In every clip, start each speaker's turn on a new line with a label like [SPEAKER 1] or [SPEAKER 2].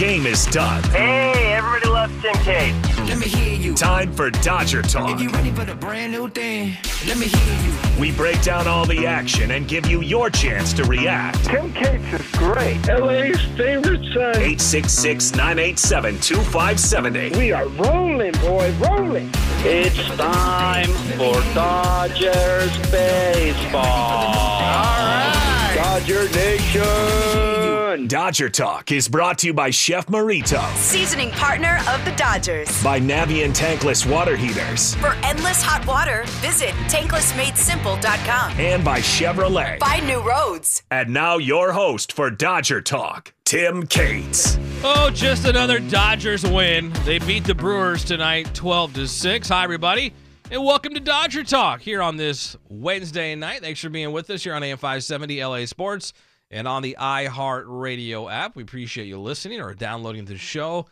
[SPEAKER 1] game is done.
[SPEAKER 2] Hey, everybody loves Tim Cate.
[SPEAKER 3] Let me hear you.
[SPEAKER 1] Time for Dodger Talk.
[SPEAKER 3] If you ready for the brand new thing, let me hear you.
[SPEAKER 1] We break down all the action and give you your chance to react.
[SPEAKER 2] Tim Cates is great. LA's favorite son.
[SPEAKER 1] 866 987 2570.
[SPEAKER 2] We are rolling, boy, rolling. It's time for Dodgers baseball. All right. Dodger Nation.
[SPEAKER 1] Dodger Talk is brought to you by Chef Merito,
[SPEAKER 4] Seasoning partner of the Dodgers.
[SPEAKER 1] by Navien Tankless Water Heaters,
[SPEAKER 4] For endless hot water, visit tanklessmadesimple.com.
[SPEAKER 1] and by Chevrolet.
[SPEAKER 4] Find new roads.
[SPEAKER 1] And now your host for Dodger Talk, Tim Cates.
[SPEAKER 5] Oh, just another Dodgers win. They beat the Brewers tonight 12 to 6. Hi everybody. And welcome to Dodger Talk here on this Wednesday night. Thanks for being with us here on AM 570 LA Sports and on the iHeart Radio app. We appreciate you listening or downloading the show.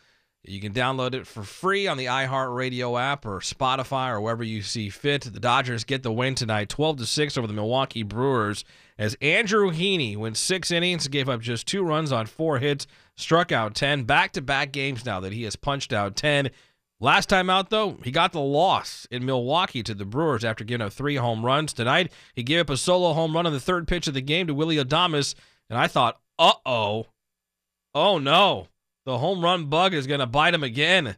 [SPEAKER 5] You can download it for free on the iHeart Radio app or Spotify or wherever you see fit. The Dodgers get the win tonight, 12 to 6 over the Milwaukee Brewers as Andrew Heaney went 6 innings, gave up just 2 runs on 4 hits, struck out 10, back-to-back games now that he has punched out 10. Last time out, though, he got the loss in Milwaukee to the Brewers after giving up three home runs. Tonight, he gave up a solo home run on the third pitch of the game to Willie Adames, and I thought, uh oh, oh no, the home run bug is going to bite him again.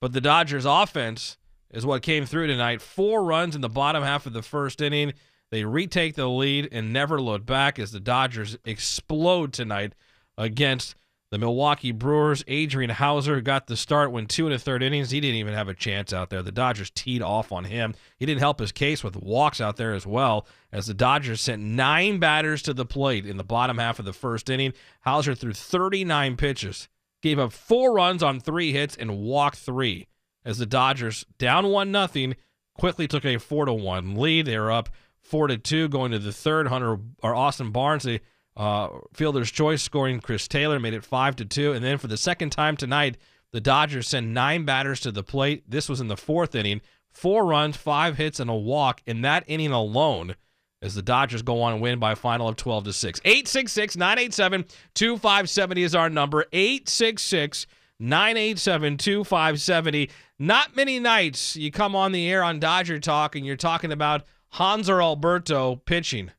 [SPEAKER 5] But the Dodgers' offense is what came through tonight. Four runs in the bottom half of the first inning. They retake the lead and never look back as the Dodgers explode tonight against the Milwaukee Brewers. Adrian Houser got the start when two and a third innings. He didn't even have a chance out there. The Dodgers teed off on him. He didn't help his case with walks out there as well, as the Dodgers sent nine batters to the plate in the bottom half of the first inning. Houser threw 39 pitches, gave up four runs on three hits, and walked three. As the Dodgers down one nothing quickly took a four to one lead. They were up four to two going to the third. Hunter or Austin Barnes, the uh, fielder's choice, scoring Chris Taylor made it five to two. And then for the second time tonight, the Dodgers send nine batters to the plate. This was in the fourth inning. Four runs, five hits, and a walk in that inning alone. As the Dodgers go on and win by a final of 12 to 6. 866 987 2570 is our number. 866 987 2570. Not many nights you come on the air on Dodger Talk and you're talking about Hanser Alberto pitching.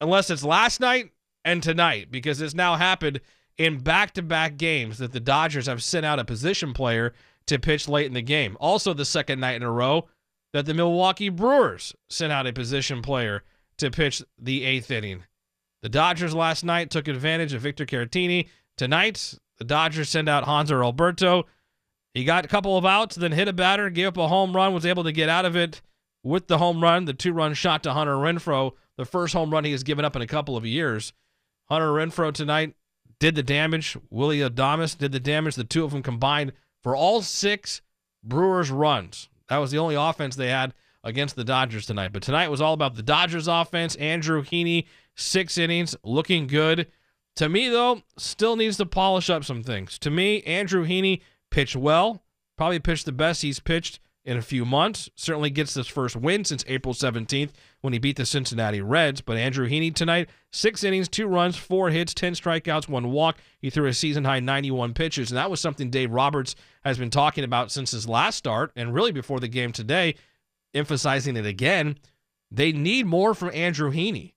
[SPEAKER 5] Unless it's last night and tonight, because it's now happened in back to back games that the Dodgers have sent out a position player to pitch late in the game. Also, the second night in a row that the Milwaukee Brewers sent out a position player to pitch the eighth inning. The Dodgers last night took advantage of Victor Caratini. Tonight, the Dodgers send out Hanser Alberto. He got a couple of outs, then hit a batter, gave up a home run, was able to get out of it with the home run, the two run shot to Hunter Renfroe, the first home run he has given up in a couple of years. Hunter Renfroe tonight did the damage. Willie Adames did the damage. The two of them combined for all six Brewers runs. That was the only offense they had against the Dodgers tonight. But tonight was all about the Dodgers offense. Andrew Heaney, six innings, looking good. To me, though, still needs to polish up some things. To me, Andrew Heaney pitched well, probably pitched the best he's pitched in a few months. Certainly gets his first win since April 17th when he beat the Cincinnati Reds. But Andrew Heaney tonight, six innings, two runs, four hits, 10 strikeouts, one walk. He threw a season high 91 pitches. And that was something Dave Roberts has been talking about since his last start and really before the game today, emphasizing it again. They need more from Andrew Heaney.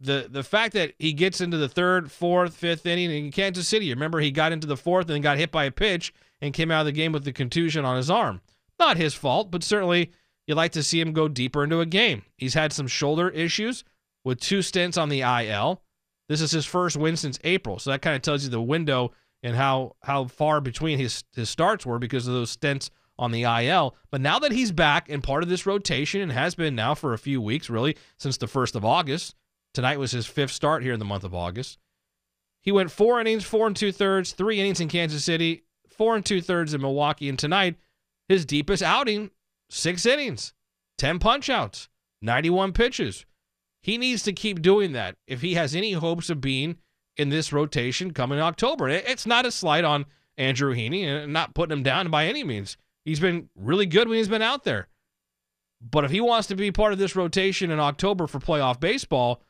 [SPEAKER 5] The, the fact that he gets into the third, fourth, fifth inning in Kansas City, remember he got into the fourth and got hit by a pitch and came out of the game with the contusion on his arm. Not his fault, but certainly you like to see him go deeper into a game. He's had some shoulder issues with two stints on the IL. This is his first win since April, so that kind of tells you the window and how how far between his his starts were because of those stints on the IL. But now that he's back and part of this rotation and has been now for a few weeks, really since the first of August. Tonight was his fifth start here in the month of August. He went four innings, four and two thirds, three innings in Kansas City, four and two thirds in Milwaukee, and tonight his deepest outing, six innings, 10 punch outs, 91 pitches. He needs to keep doing that if he has any hopes of being in this rotation coming October. It's not a slight on Andrew Heaney and not putting him down by any means. He's been really good when he's been out there. But if he wants to be part of this rotation in October for playoff baseball,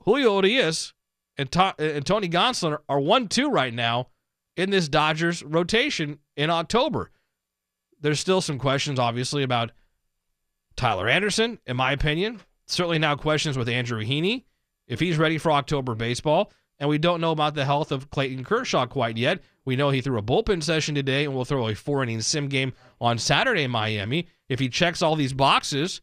[SPEAKER 5] Julio Urias and, and Tony Gonsolin are 1 2 right now in this Dodgers rotation in October. There's still some questions, obviously, about Tyler Anderson, in my opinion. Certainly now questions with Andrew Heaney, if he's ready for October baseball. And we don't know about the health of Clayton Kershaw quite yet. We know he threw a bullpen session today and will throw a four inning sim game on Saturday in Miami. If he checks all these boxes,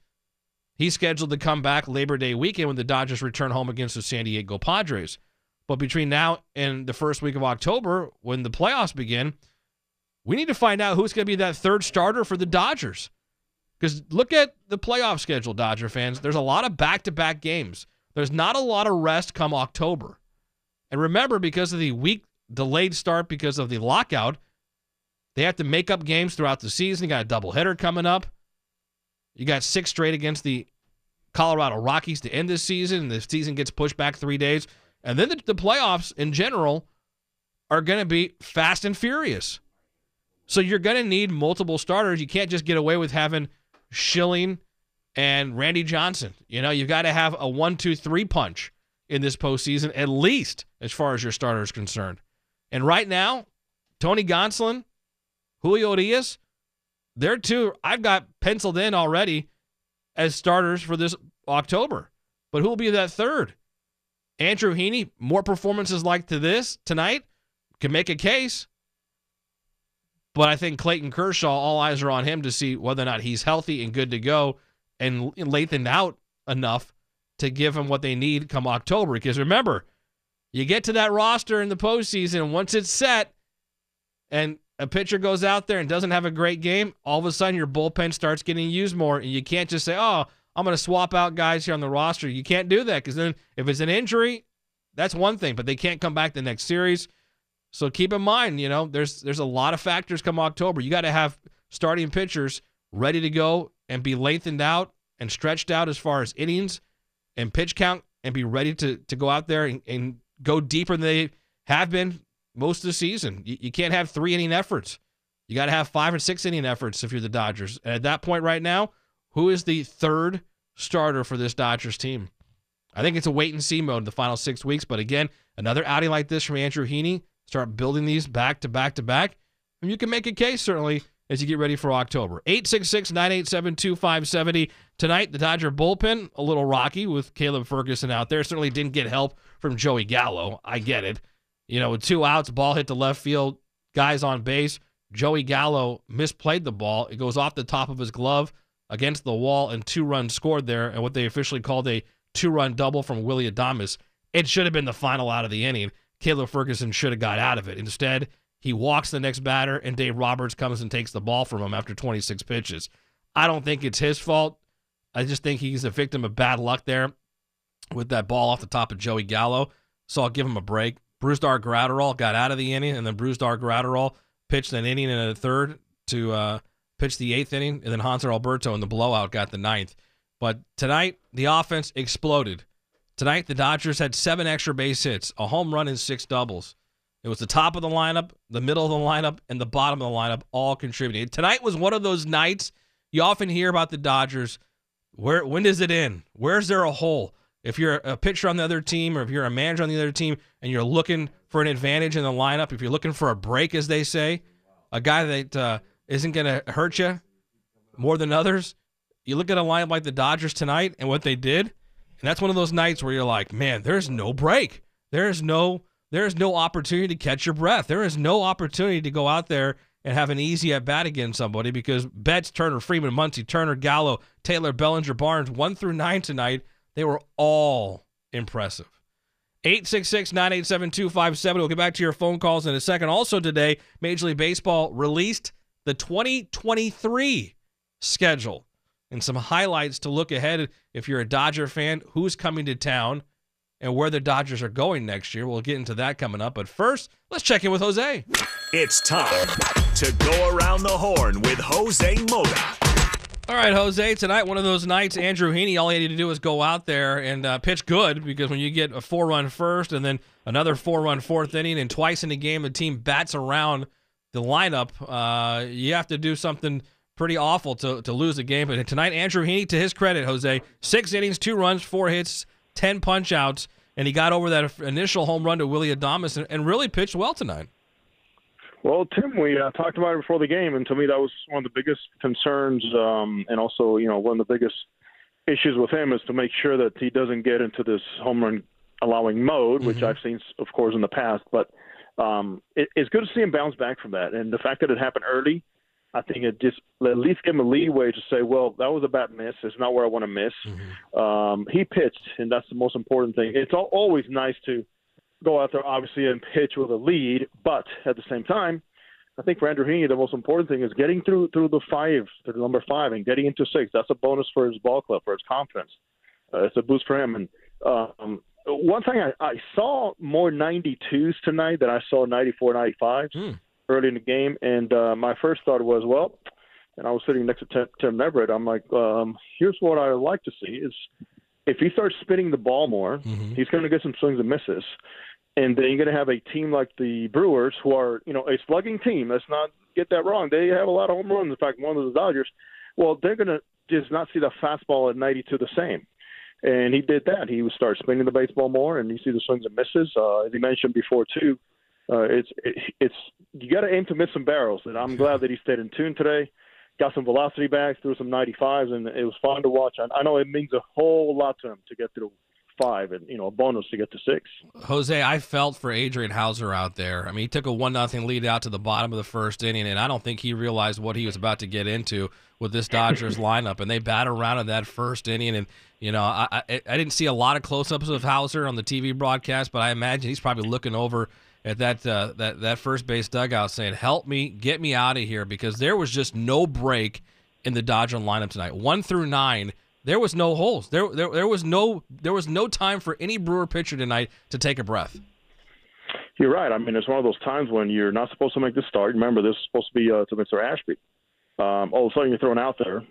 [SPEAKER 5] he's scheduled to come back Labor Day weekend when the Dodgers return home against the San Diego Padres. But between now and the first week of October, when the playoffs begin, we need to find out who's going to be that third starter for the Dodgers. Because look at the playoff schedule, Dodger fans. There's a lot of back to back games. There's not a lot of rest come October. And remember, because of the week delayed start because of the lockout, they have to make up games throughout the season. You got a doubleheader coming up. You got six straight against the Colorado Rockies to end this season. And the season gets pushed back three days. And then the, the playoffs in general are going to be fast and furious. So you're going to need multiple starters. You can't just get away with having Schilling and Randy Johnson. You know, you've got to have a one, two, three punch in this postseason, at least as far as your starter is concerned. And right now, Tony Gonsolin, Julio Diaz, they're two I've got penciled in already as starters for this October. But who will be that third? Andrew Heaney, more performances like to this tonight, can make a case. But I think Clayton Kershaw, all eyes are on him to see whether or not he's healthy and good to go and lengthened out enough to give him what they need come October. Because remember, you get to that roster in the postseason, and once it's set and a pitcher goes out there and doesn't have a great game, all of a sudden your bullpen starts getting used more. And you can't just say, oh, I'm going to swap out guys here on the roster. You can't do that because then if it's an injury, that's one thing, but they can't come back the next series. So keep in mind, you know, there's there's a lot of factors come October. You got to have starting pitchers ready to go and be lengthened out and stretched out as far as innings and pitch count and be ready to to go out there and, and go deeper than they have been most of the season. You, you can't have three inning efforts. You got to have five and six inning efforts if you're the Dodgers. And at that point right now, who is the third starter for this Dodgers team? I think it's a wait and see mode in the final six weeks. But again, another outing like this from Andrew Heaney, start building these back to back to back, and you can make a case certainly as you get ready for October. 866 987 2570. Tonight, the Dodger bullpen, a little rocky with Caleb Ferguson out there. Certainly didn't get help from Joey Gallo. I get it. You know, with two outs, ball hit the left field, guys on base. Joey Gallo misplayed the ball. It goes off the top of his glove against the wall, and two runs scored there, and what they officially called a two run double from Willie Adames. It should have been the final out of the inning. Caleb Ferguson should have got out of it. Instead, he walks the next batter, and Dave Roberts comes and takes the ball from him after 26 pitches. I don't think it's his fault. I just think he's a victim of bad luck there with that ball off the top of Joey Gallo. So I'll give him a break. Brusdar Graterol got out of the inning, and then Brusdar Graterol pitched an inning and a third to uh, pitch the eighth inning, and then Hanser Alberto in the blowout got the ninth. But tonight, the offense exploded. Tonight, the Dodgers had seven extra base hits, a home run, and six doubles. It was the top of the lineup, the middle of the lineup, and the bottom of the lineup all contributing. Tonight was one of those nights you often hear about the Dodgers. Where when does it end? Where's there a hole? If you're a pitcher on the other team, or if you're a manager on the other team, and you're looking for an advantage in the lineup, if you're looking for a break, as they say, a guy that uh, not going to hurt you more than others, you look at a lineup like the Dodgers tonight and what they did, and that's one of those nights where you're like, man, there's no break. There is no there is no opportunity to catch your breath. There is no opportunity to go out there and have an easy at bat against somebody because Betts, Turner, Freeman, Muncy, Turner, Gallo, Taylor, Bellinger, Barnes, one through nine tonight, they were all impressive. 866 987 257. We'll get back to your phone calls in a second. Also, today, Major League Baseball released the 2023 schedule and some highlights to look ahead if you're a Dodger fan, who's coming to town and where the Dodgers are going next year. We'll get into that coming up. But first, let's check in with Jose.
[SPEAKER 1] It's time to go around the horn with Jose Mota.
[SPEAKER 5] All right, Jose. Tonight, one of those nights, Andrew Heaney, all he had to do was go out there and uh, pitch good because when you get a four run first and then another four run fourth inning and twice in a game, the team bats around the lineup, uh, you have to do something pretty awful to, to lose the game. But tonight, Andrew Heaney, to his credit, Jose, six innings, two runs, four hits, 10 punch outs, and he got over that initial home run to Willie Adames and, and really pitched well tonight.
[SPEAKER 6] Well, Tim, we uh, talked about it before the game, and to me, that was one of the biggest concerns, um, and also, you know, one of the biggest issues with him is to make sure that he doesn't get into this home run allowing mode, which I've seen, of course, in the past. But um, it, it's good to see him bounce back from that, and the fact that it happened early, I think it just at least give him a leeway to say, well, that was a bad miss. It's not where I want to miss. Um, he pitched, and that's the most important thing. It's al- always nice to go out there, obviously, and pitch with a lead, but at the same time, I think for Andrew Heaney, the most important thing is getting through through the five, to the number five, and getting into six. That's a bonus for his ball club, for his confidence. Uh, it's a boost for him. And um, one thing I, I saw more 92s tonight than I saw 94, 95s early in the game. And uh, my first thought was, well, and I was sitting next to Tim, Tim Everett. I'm like, um, here's what I like to see is if he starts spinning the ball more, he's going to get some swings and misses. And then you're going to have a team like the Brewers, who are, you know, a slugging team. Let's not get that wrong. They have a lot of home runs. In fact, one of the Dodgers. Well, they're going to just not see the fastball at 92 the same. And he did that. He would start spinning the baseball more, and you see the swings and misses. Uh, as he mentioned before, too, uh, it's it, it's you got to aim to miss some barrels. And I'm glad that he stayed in tune today. Got some velocity back, threw some 95s, and it was fun to watch. I, I know it means a whole lot to him to get through five, and you know a bonus to get to six.
[SPEAKER 5] Jose, I felt for Adrian Houser out there. I mean, he took a one nothing lead out to the bottom of the first inning, and I don't think he realized what he was about to get into with this Dodgers lineup. And they bat around in that first inning, and you know, I, I I didn't see a lot of close ups of Houser on the TV broadcast, but I imagine he's probably looking over at that uh, that that first base dugout saying, "Help me, get me out of here," because there was just no break in the Dodger lineup tonight. One through nine, there was no holes. There, there there was no there was no time for any Brewer pitcher tonight to take a breath.
[SPEAKER 6] You're right. I mean, it's one of those times when you're not supposed to make the start. Remember, this is supposed to be uh, to Mr. Ashby. Um, all of a sudden, you're thrown out there,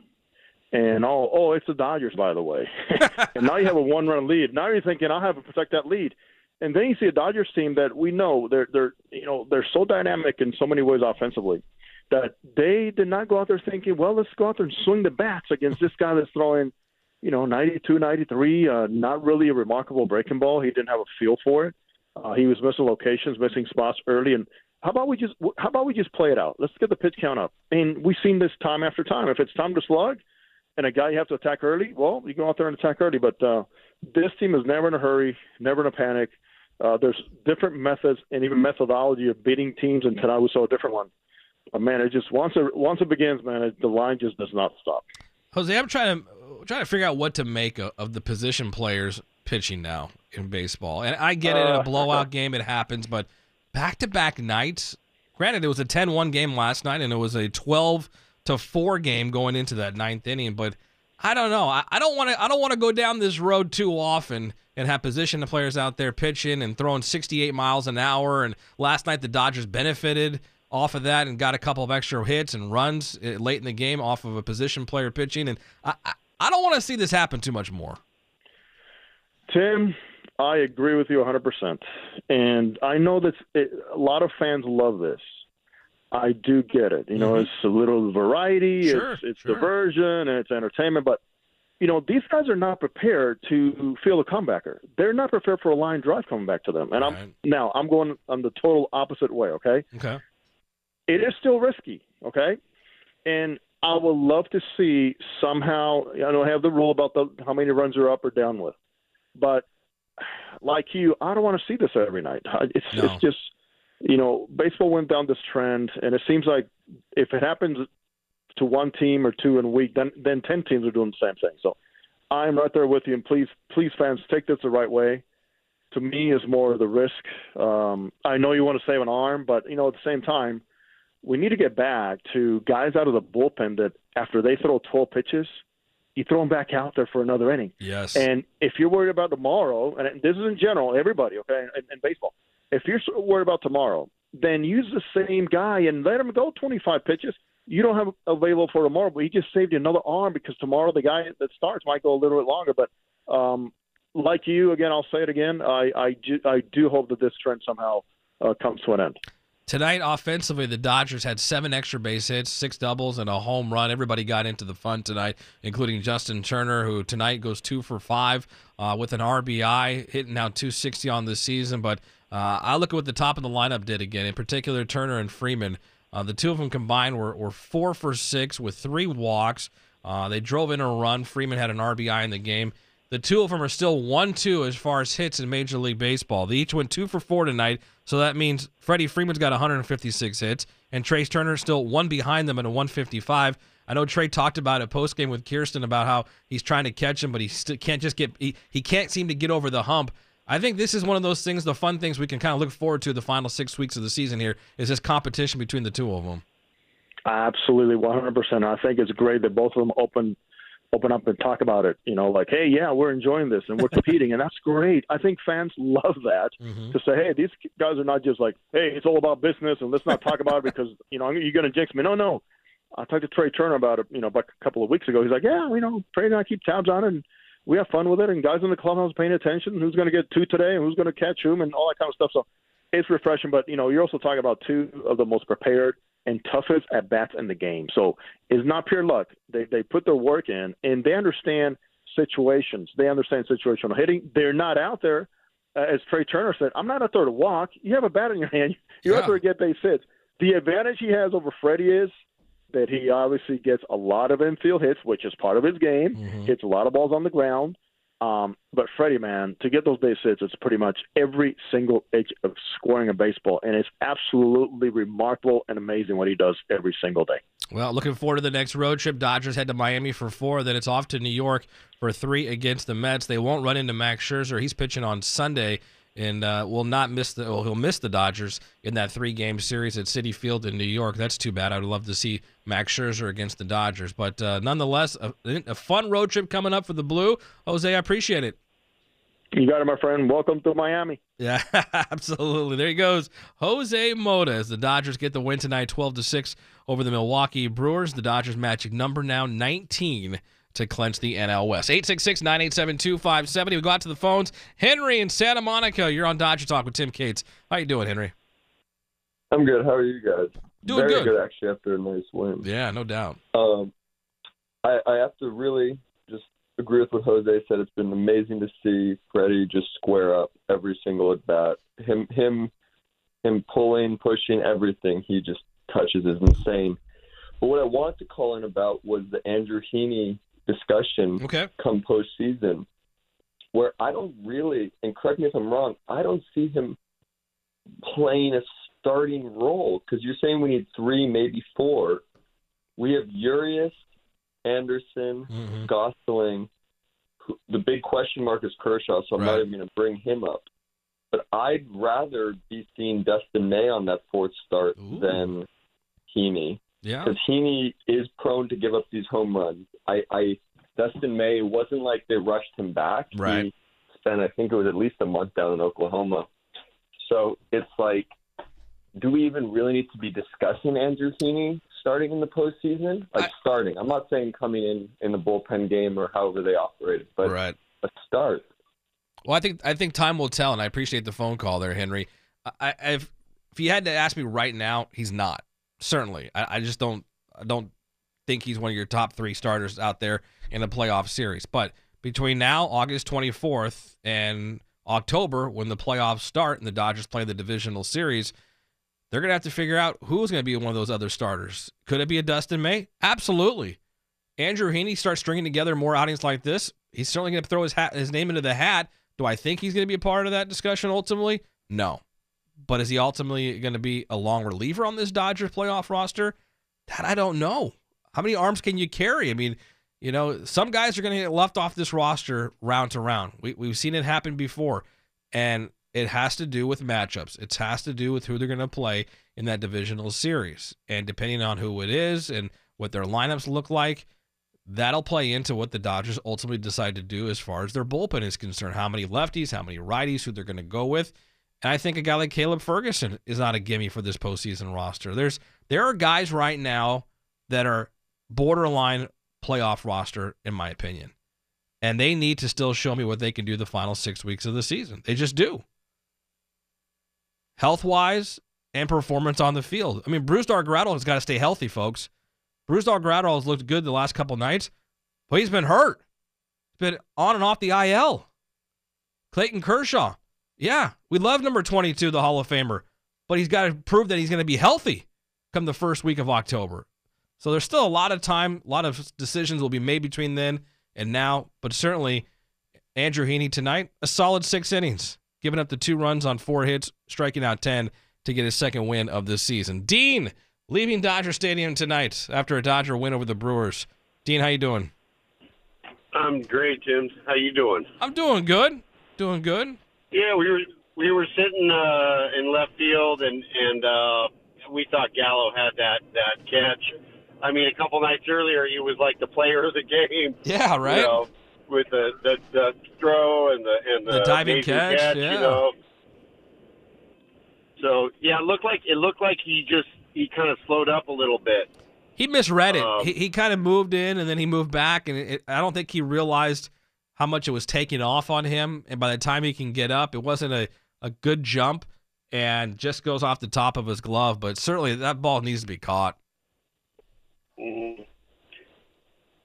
[SPEAKER 6] and oh, oh, it's the Dodgers, by the way. and now you have a one-run lead. Now you're thinking, I'll have to protect that lead. And then you see a Dodgers team that we know they're they're you know they're so dynamic in so many ways offensively that they did not go out there thinking, well, let's go out there and swing the bats against this guy that's throwing, you know, 92, 93, uh, not really a remarkable breaking ball. He didn't have a feel for it. Uh, he was missing locations, missing spots early, and how about we just how about we just play it out? Let's get the pitch count up. And we've seen this time after time. If it's time to slug, and a guy you have to attack early, well, you go out there and attack early. But uh, this team is never in a hurry, never in a panic. Uh, there's different methods and even methodology of beating teams, and tonight we saw a different one. But man, it just once it once it begins, man, it, the line just does not stop.
[SPEAKER 5] Jose, I'm trying to trying to figure out what to make of, of the position players pitching now in baseball. And I get it in a
[SPEAKER 6] Uh,
[SPEAKER 5] blowout game it happens, but back-to-back nights. Granted, it was a 10-1 game last night, and it was a 12 to four game going into that ninth inning. But I don't know. I, I don't want to. I don't want to go down this road too often and have position the players out there pitching and throwing 68 miles an hour. And last night the Dodgers benefited off of that and got a couple of extra hits and runs uh, late in the game off of a position player pitching. And I, I, I don't want to see this happen too much more.
[SPEAKER 6] Tim, I agree with you 100%. And I know that it, a lot of fans love this. I do get it. You know, it's a little variety,
[SPEAKER 5] Sure,
[SPEAKER 6] it's, it's
[SPEAKER 5] sure.
[SPEAKER 6] diversion, and it's entertainment. But, you know, these guys are not prepared to feel a comebacker. They're not prepared for a line drive coming back to them. And
[SPEAKER 5] Right.
[SPEAKER 6] I'm now I'm going on the total opposite way, okay?
[SPEAKER 5] Okay.
[SPEAKER 6] it is still risky, okay? And I would love to see somehow. I don't have the rule about the how many runs you're up or down with, but like you, I don't want to see this every night. It's
[SPEAKER 5] No.
[SPEAKER 6] it's just you know baseball went down this trend, and it seems like if it happens to one team or two in a week, then then ten teams are doing the same thing. So I'm right there with you, and please please fans take this the right way. To me, is more of the risk. Um, I know you want to save an arm, but you know at the same time we need to get back to guys out of the bullpen that after they throw 12 pitches, you throw them back out there for another inning.
[SPEAKER 5] Yes.
[SPEAKER 6] And if you're worried about tomorrow, and this is in general, everybody, okay, in, in baseball, if you're worried about tomorrow, then use the same guy and let him go 25 pitches. You don't have available for tomorrow, but he just saved you another arm because tomorrow the guy that starts might go a little bit longer. But um, like you, again, I'll say it again. I I do, I do hope that this trend somehow uh, comes to an end.
[SPEAKER 5] Tonight, offensively, the Dodgers had seven extra base hits, six doubles, and a home run. Everybody got into the fun tonight, including Justin Turner, who tonight goes two for five uh, with an RBI, hitting now 260 on the season. But uh, I look at what the top of the lineup did again, in particular, Turner and Freeman. Uh, the two of them combined were, were four for six with three walks. Uh, they drove in a run. Freeman had an RBI in the game. The two of them are still 1 2 as far as hits in Major League Baseball. They each went 2 for 4 tonight, so that means Freddie Freeman's got 156 hits, and Trea Turner is still one behind them at a 155. I know Trea talked about it post game with Kirsten about how he's trying to catch him, but he still can't just get he, he can't seem to get over the hump. I think this is one of those things, the fun things we can kind of look forward to the final six weeks of the season here is this competition between the two of them.
[SPEAKER 6] Absolutely, 100%. I think it's great that both of them open open up and talk about it. You know, like, hey, yeah, we're enjoying this and we're competing, and that's great. I think fans love that
[SPEAKER 5] Mm-hmm.
[SPEAKER 6] to say, hey, these guys are not just like, hey, it's all about business and let's not talk about it because you know you're going to jinx me. No, no. I talked to Trea Turner about it, you know, about a couple of weeks ago. He's like, yeah, you know, Trea and I keep tabs on it, and we have fun with it, and guys in the clubhouse paying attention. Who's going to get two today, and who's going to catch whom, and all that kind of stuff. So it's refreshing. But you know, you're also talking about two of the most prepared and toughest at bats in the game. So it's not pure luck. They they put their work in, and they understand situations. They understand situational hitting. They're not out there, uh, as Trea Turner said. I'm not out there to walk. You have a bat in your hand. You're
[SPEAKER 5] Yeah.
[SPEAKER 6] out there to get base hits. The advantage he has over Freddie is that he obviously gets a lot of infield hits, which is part of his game. Hits a lot of balls on the ground. Um, but Freddie, man, to get those base hits, it's pretty much every single inch of scoring a baseball, and it's absolutely remarkable and amazing what he does every single day.
[SPEAKER 5] Well, looking forward to the next road trip. Dodgers head to Miami for four, then it's off to New York for three against the Mets. They won't run into Max Scherzer. He's pitching on Sunday and uh, will not miss the. Well, he'll miss the Dodgers in that three-game series at Citi Field in New York. That's too bad. I'd love to see Max Scherzer against the Dodgers, but uh, nonetheless, a, a fun road trip coming up for the Blue. Jose, I appreciate it.
[SPEAKER 6] You got it, my friend. Welcome to Miami.
[SPEAKER 5] Yeah, absolutely. There he goes. Jose Mota as the Dodgers get the win tonight 12 to 6 over the Milwaukee Brewers. The Dodgers magic number now 19 to clinch the NL West. 866-987-2570. We go out to the phones. Henry in Santa Monica, you're on Dodger Talk with Tim Cates. How you doing, Henry?
[SPEAKER 7] I'm good. How are you guys?
[SPEAKER 5] Doing
[SPEAKER 7] Very
[SPEAKER 5] good.
[SPEAKER 7] actually after a nice win.
[SPEAKER 5] Yeah, no doubt.
[SPEAKER 7] Um, I, I have to really just agree with what Jose said. It's been amazing to see Freddie just square up every single at bat. Him, him, him pulling, pushing everything he just touches is insane. But what I wanted to call in about was the Andrew Heaney discussion
[SPEAKER 5] Okay.
[SPEAKER 7] come postseason, where I don't really, and correct me if I'm wrong, I don't see him playing a starting role because you're saying we need three, maybe four. We have Urias, Anderson,
[SPEAKER 5] Mhm.
[SPEAKER 7] Gonsolin. who- The big question mark is Kershaw, so I'm not even going to bring him up. But I'd rather be seeing Dustin May on that fourth start
[SPEAKER 5] Ooh.
[SPEAKER 7] than Heaney
[SPEAKER 5] Yeah.
[SPEAKER 7] because Heaney is prone to give up these home runs. I, I Dustin May it wasn't like they rushed him back.
[SPEAKER 5] Right.
[SPEAKER 7] He spent I think it was at least a month down in Oklahoma. So it's like, do we even really need to be discussing Andrew Heaney starting in the postseason? Like
[SPEAKER 5] I-
[SPEAKER 7] starting. I'm not saying coming in in the bullpen game or however they operate, but
[SPEAKER 5] right.
[SPEAKER 7] a start.
[SPEAKER 5] Well, I think I think time will tell, and I appreciate the phone call there, Henry. I, I if if you had to ask me right now, he's not. Certainly, I, I just don't I don't think he's one of your top three starters out there in a playoff series. But between now, August twenty fourth, and October, when the playoffs start and the Dodgers play the divisional series, they're gonna have to figure out who's gonna be one of those other starters. Could it be a Dustin May? Absolutely. Andrew Heaney starts stringing together more outings like this. He's certainly going to throw his hat, his name into the hat. Do I think he's going to be a part of that discussion ultimately? No. But is he ultimately going to be a long reliever on this Dodgers playoff roster? That I don't know. How many arms can you carry? I mean, you know, some guys are going to get left off this roster round to round. We, we've seen it happen before. And it has to do with matchups. It has to do with who they're going to play in that divisional series. And depending on who it is and what their lineups look like, that'll play into what the Dodgers ultimately decide to do as far as their bullpen is concerned. How many lefties, how many righties, who they're going to go with. And I think a guy like Caleb Ferguson is not a gimme for this postseason roster. There's there are guys right now that are borderline playoff roster, in my opinion. And they need to still show me what they can do the final six weeks of the season. They just do. Health wise, and performance on the field. I mean, Brusdar Graterol has got to stay healthy, folks. Brusdar Graterol has looked good the last couple nights, but he's been hurt. He's been on and off the IL. Clayton Kershaw. Yeah, we love number 22, the Hall of Famer, but he's got to prove that he's going to be healthy come the first week of October. So there's still a lot of time, a lot of decisions will be made between then and now, but certainly Andrew Heaney tonight, a solid six innings, giving up the two runs on four hits, striking out 10 to get his second win of the season. Dean leaving Dodger Stadium tonight after a Dodger win over the Brewers. Dean, how you doing?
[SPEAKER 8] I'm great, Jim. How you doing?
[SPEAKER 5] I'm doing good. Doing good.
[SPEAKER 8] Yeah, we were we were sitting uh, in left field, and and uh, we thought Gallo had that that catch. I mean, a couple nights earlier, he was like the player of the game.
[SPEAKER 5] Yeah, right.
[SPEAKER 8] You know, with the, the the throw and the and the,
[SPEAKER 5] The diving
[SPEAKER 8] amazing
[SPEAKER 5] catch, yeah.
[SPEAKER 8] You know. So yeah, it looked like it looked like he just he kind of slowed up a little bit.
[SPEAKER 5] He misread it.
[SPEAKER 8] Um,
[SPEAKER 5] he he kind of moved in and then he moved back, and it, I don't think he realized how much it was taking off on him. And by the time he can get up, it wasn't a, a good jump and just goes off the top of his glove. But certainly that ball needs to be caught.
[SPEAKER 8] Do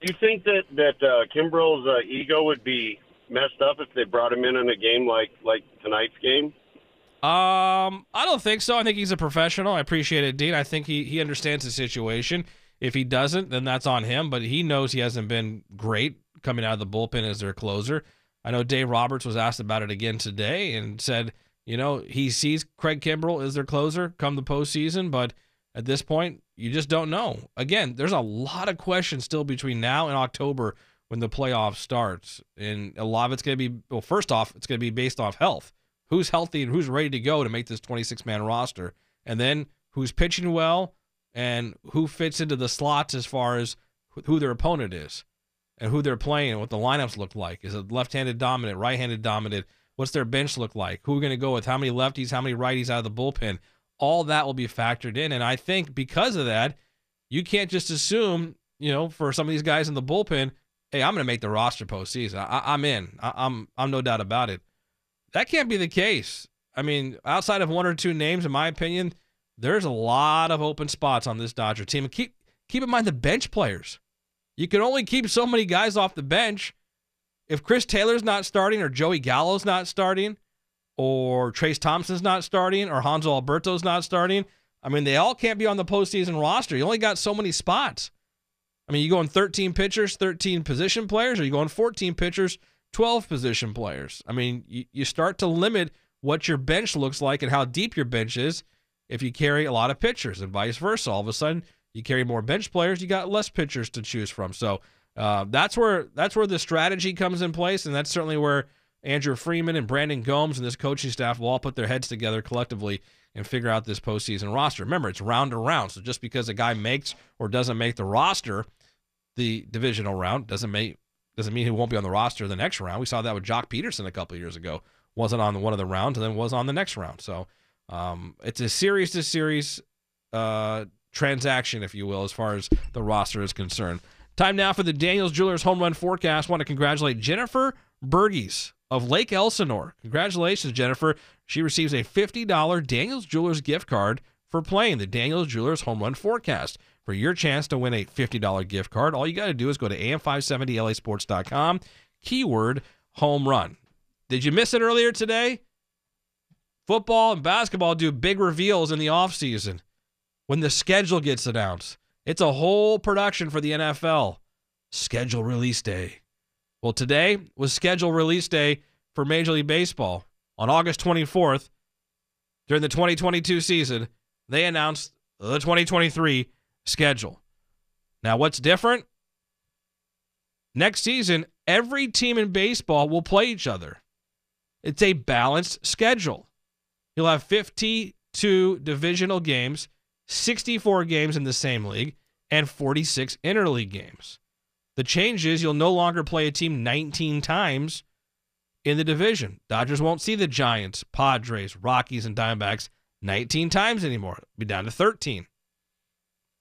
[SPEAKER 8] you think that that uh, Kimbrel's uh, ego would be messed up if they brought him in in a game like like tonight's game?
[SPEAKER 5] Um, I don't think so. I think he's a professional. I appreciate it, Dean. I think he he understands the situation. If he doesn't, then that's on him. But he knows he hasn't been great coming out of the bullpen as their closer. I know Dave Roberts was asked about it again today and said, you know, he sees Craig Kimbrel as their closer come the postseason, but at this point, you just don't know. Again, there's a lot of questions still between now and October when the playoff starts, and a lot of it's going to be well. First off, it's going to be based off health who's healthy and who's ready to go to make this 26 man roster, and then who's pitching well and who fits into the slots as far as who their opponent is and who they're playing and what the lineups look like. Is it left handed dominant, right handed dominant? What's their bench look like? Who are going to go with? How many lefties, how many righties out of the bullpen? All that will be factored in. And I think because of that, you can't just assume, you know, for some of these guys in the bullpen, hey, I'm going to make the roster postseason. I, I'm in. I, I'm I'm no doubt about it. That can't be the case. I mean, outside of one or two names, in my opinion, there's a lot of open spots on this Dodger team. And keep keep in mind the bench players. You can only keep so many guys off the bench. If Chris Taylor's not starting, or Joey Gallo's not starting, or Trayce Thompson's not starting, or Hanser Alberto's not starting, I mean, they all can't be on the postseason roster. You only got so many spots. I mean, you going 13 pitchers, 13 position players, or you going 14 pitchers, 12 position players. I mean, you, you start to limit what your bench looks like and how deep your bench is if you carry a lot of pitchers, and vice versa. All of a sudden, you carry more bench players, you got less pitchers to choose from. So uh, that's where that's where the strategy comes in place, and that's certainly where Andrew Friedman and Brandon Gomes and this coaching staff will all put their heads together collectively and figure out this postseason roster. Remember, it's round to round, so just because a guy makes or doesn't make the roster, the divisional round doesn't make doesn't mean he won't be on the roster the next round. We saw that with Joc Pederson a couple years ago. Wasn't on one of the rounds and then was on the next round. So um, it's a series to series uh, transaction, if you will, as far as the roster is concerned. Time now for the Daniels Jewelers home run forecast. want to congratulate Jennifer Bergies of Lake Elsinore. Congratulations, Jennifer. She receives a $50 Daniels Jewelers gift card for playing the Daniels Jewelers home run forecast. For your chance to win a $50 gift card, all you got to do is go to am570lasports.com, keyword home run. Did you miss it earlier today? Football and basketball do big reveals in the offseason when the schedule gets announced. It's a whole production for the NFL. Schedule release day. Well, today was scheduled release day for Major League Baseball. On August 24th, during the 2022 season, they announced the 2023 schedule. Now, what's different? Next season, every team in baseball will play each other. It's a balanced schedule. You'll have 52 divisional games, 64 games in the same league, and 46 interleague games. The change is you'll no longer play a team 19 times in the division. Dodgers won't see the Giants, Padres, Rockies, and Diamondbacks 19 times anymore. It'll be down to 13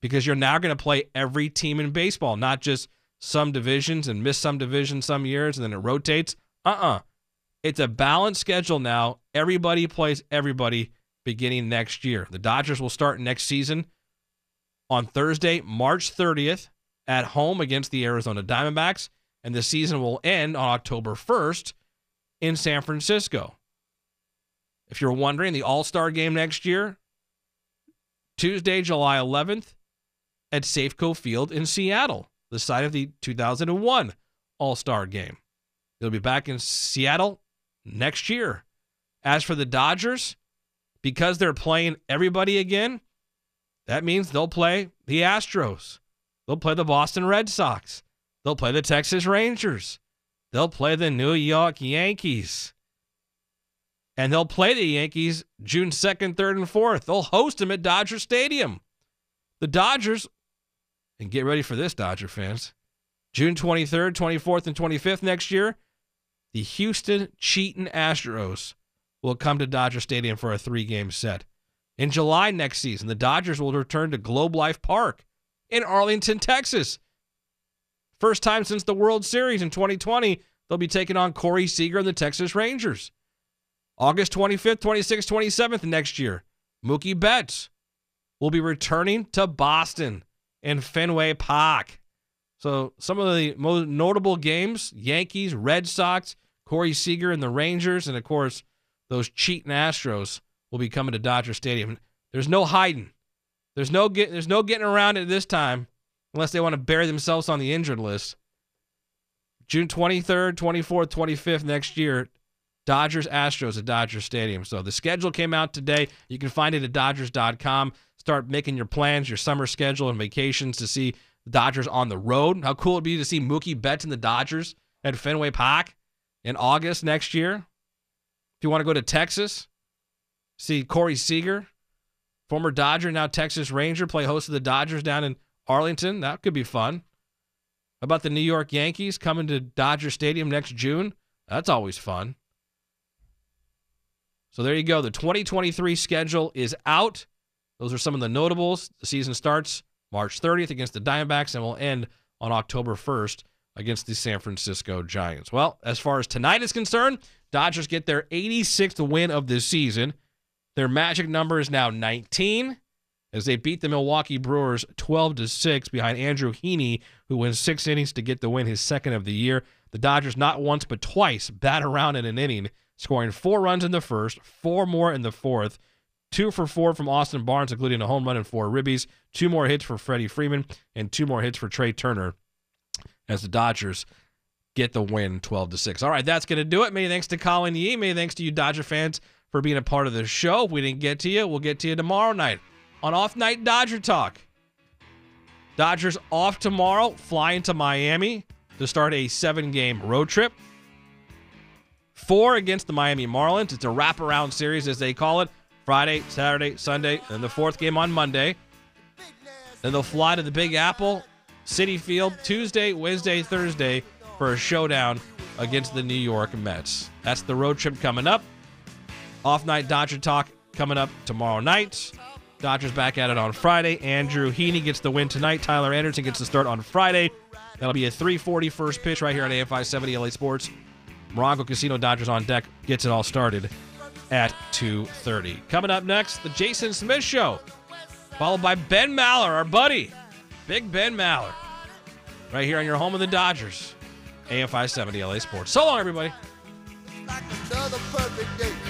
[SPEAKER 5] because you're now going to play every team in baseball, not just some divisions and miss some divisions some years and then it rotates. Uh uh It's a balanced schedule now. Everybody plays everybody beginning next year. The Dodgers will start next season on Thursday, March 30th at home against the Arizona Diamondbacks, and the season will end on October 1st in San Francisco. If you're wondering, the All Star game next year, Tuesday, July 11th at Safeco Field in Seattle, the site of the 2001 All Star game. They'll be back in Seattle next year. As for the Dodgers, because they're playing everybody again, that means they'll play the Astros. They'll play the Boston Red Sox. They'll play the Texas Rangers. They'll play the New York Yankees. And they'll play the Yankees June 2nd, 3rd, and 4th. They'll host them at Dodger Stadium. The Dodgers, and get ready for this, Dodger fans, June 23rd, 24th, and 25th next year, the Houston Cheating Astros will come to Dodger Stadium for a three game set. In July next season, the Dodgers will return to Globe Life Park in Arlington, Texas. First time since the World Series in 2020, they'll be taking on Corey Seager and the Texas Rangers. August 25th, 26th, 27th next year, Mookie Betts will be returning to Boston in Fenway Park. So some of the most notable games: Yankees, Red Sox, Corey Seager and the Rangers, and of course those cheating Astros will be coming to Dodger Stadium. There's no hiding. There's no get, There's no getting around it this time, unless they want to bury themselves on the injured list. June 23rd, 24th, 25th next year, Dodgers Astros at Dodger Stadium. So the schedule came out today. You can find it at Dodgers.com. Start making your plans, your summer schedule, and vacations to see the Dodgers on the road. How cool it'd be to see Mookie Betts and the Dodgers at Fenway Park in August next year. If you want to go to Texas, see Corey Seager, former Dodger, now Texas Ranger, play host to the Dodgers down in Arlington. That could be fun. About the New York Yankees coming to Dodger Stadium next June? That's always fun. So there you go. The 2023 schedule is out. Those are some of the notables. The season starts March 30th against the Diamondbacks and will end on October 1st against the San Francisco Giants. Well, as far as tonight is concerned, Dodgers get their 86th win of this season. Their magic number is now 19 as they beat the Milwaukee Brewers 12 to 6 behind Andrew Heaney, who wins six innings to get the win, his second of the year. The Dodgers not once but twice bat around in an inning scoring four runs in the first, four more in the fourth, two for four from Austin Barnes, including a home run and four ribbies, two more hits for Freddie Freeman, and two more hits for Trea Turner as the Dodgers get the win 12 to 6. All right, that's going to do it. Many thanks to Colin Yee. Many thanks to you Dodger fans for being a part of the show. If we didn't get to you, we'll get to you tomorrow night on Off Night Dodger Talk. Dodgers off tomorrow, flying to Miami to start a seven game road trip. Four against the Miami Marlins. It's a wraparound series, as they call it. Friday, Saturday, Sunday, and the fourth game on Monday. Then they'll fly to the Big Apple, Citi Field, Tuesday, Wednesday, Thursday for a showdown against the New York Mets. That's the road trip coming up. Off night Dodger Talk coming up tomorrow night. Dodgers back at it on Friday. Andrew Heaney gets the win tonight. Tyler Anderson gets the start on Friday. That'll be a 340 first pitch right here on AM 570 LA Sports. Morongo Casino Dodgers on deck gets it all started at 2.30. Coming up next, the Jason Smith Show, followed by Ben Maller, our buddy, Big Ben Maller, right here on your home of the Dodgers, AM 570 LA Sports. So long, everybody.
[SPEAKER 9] Like.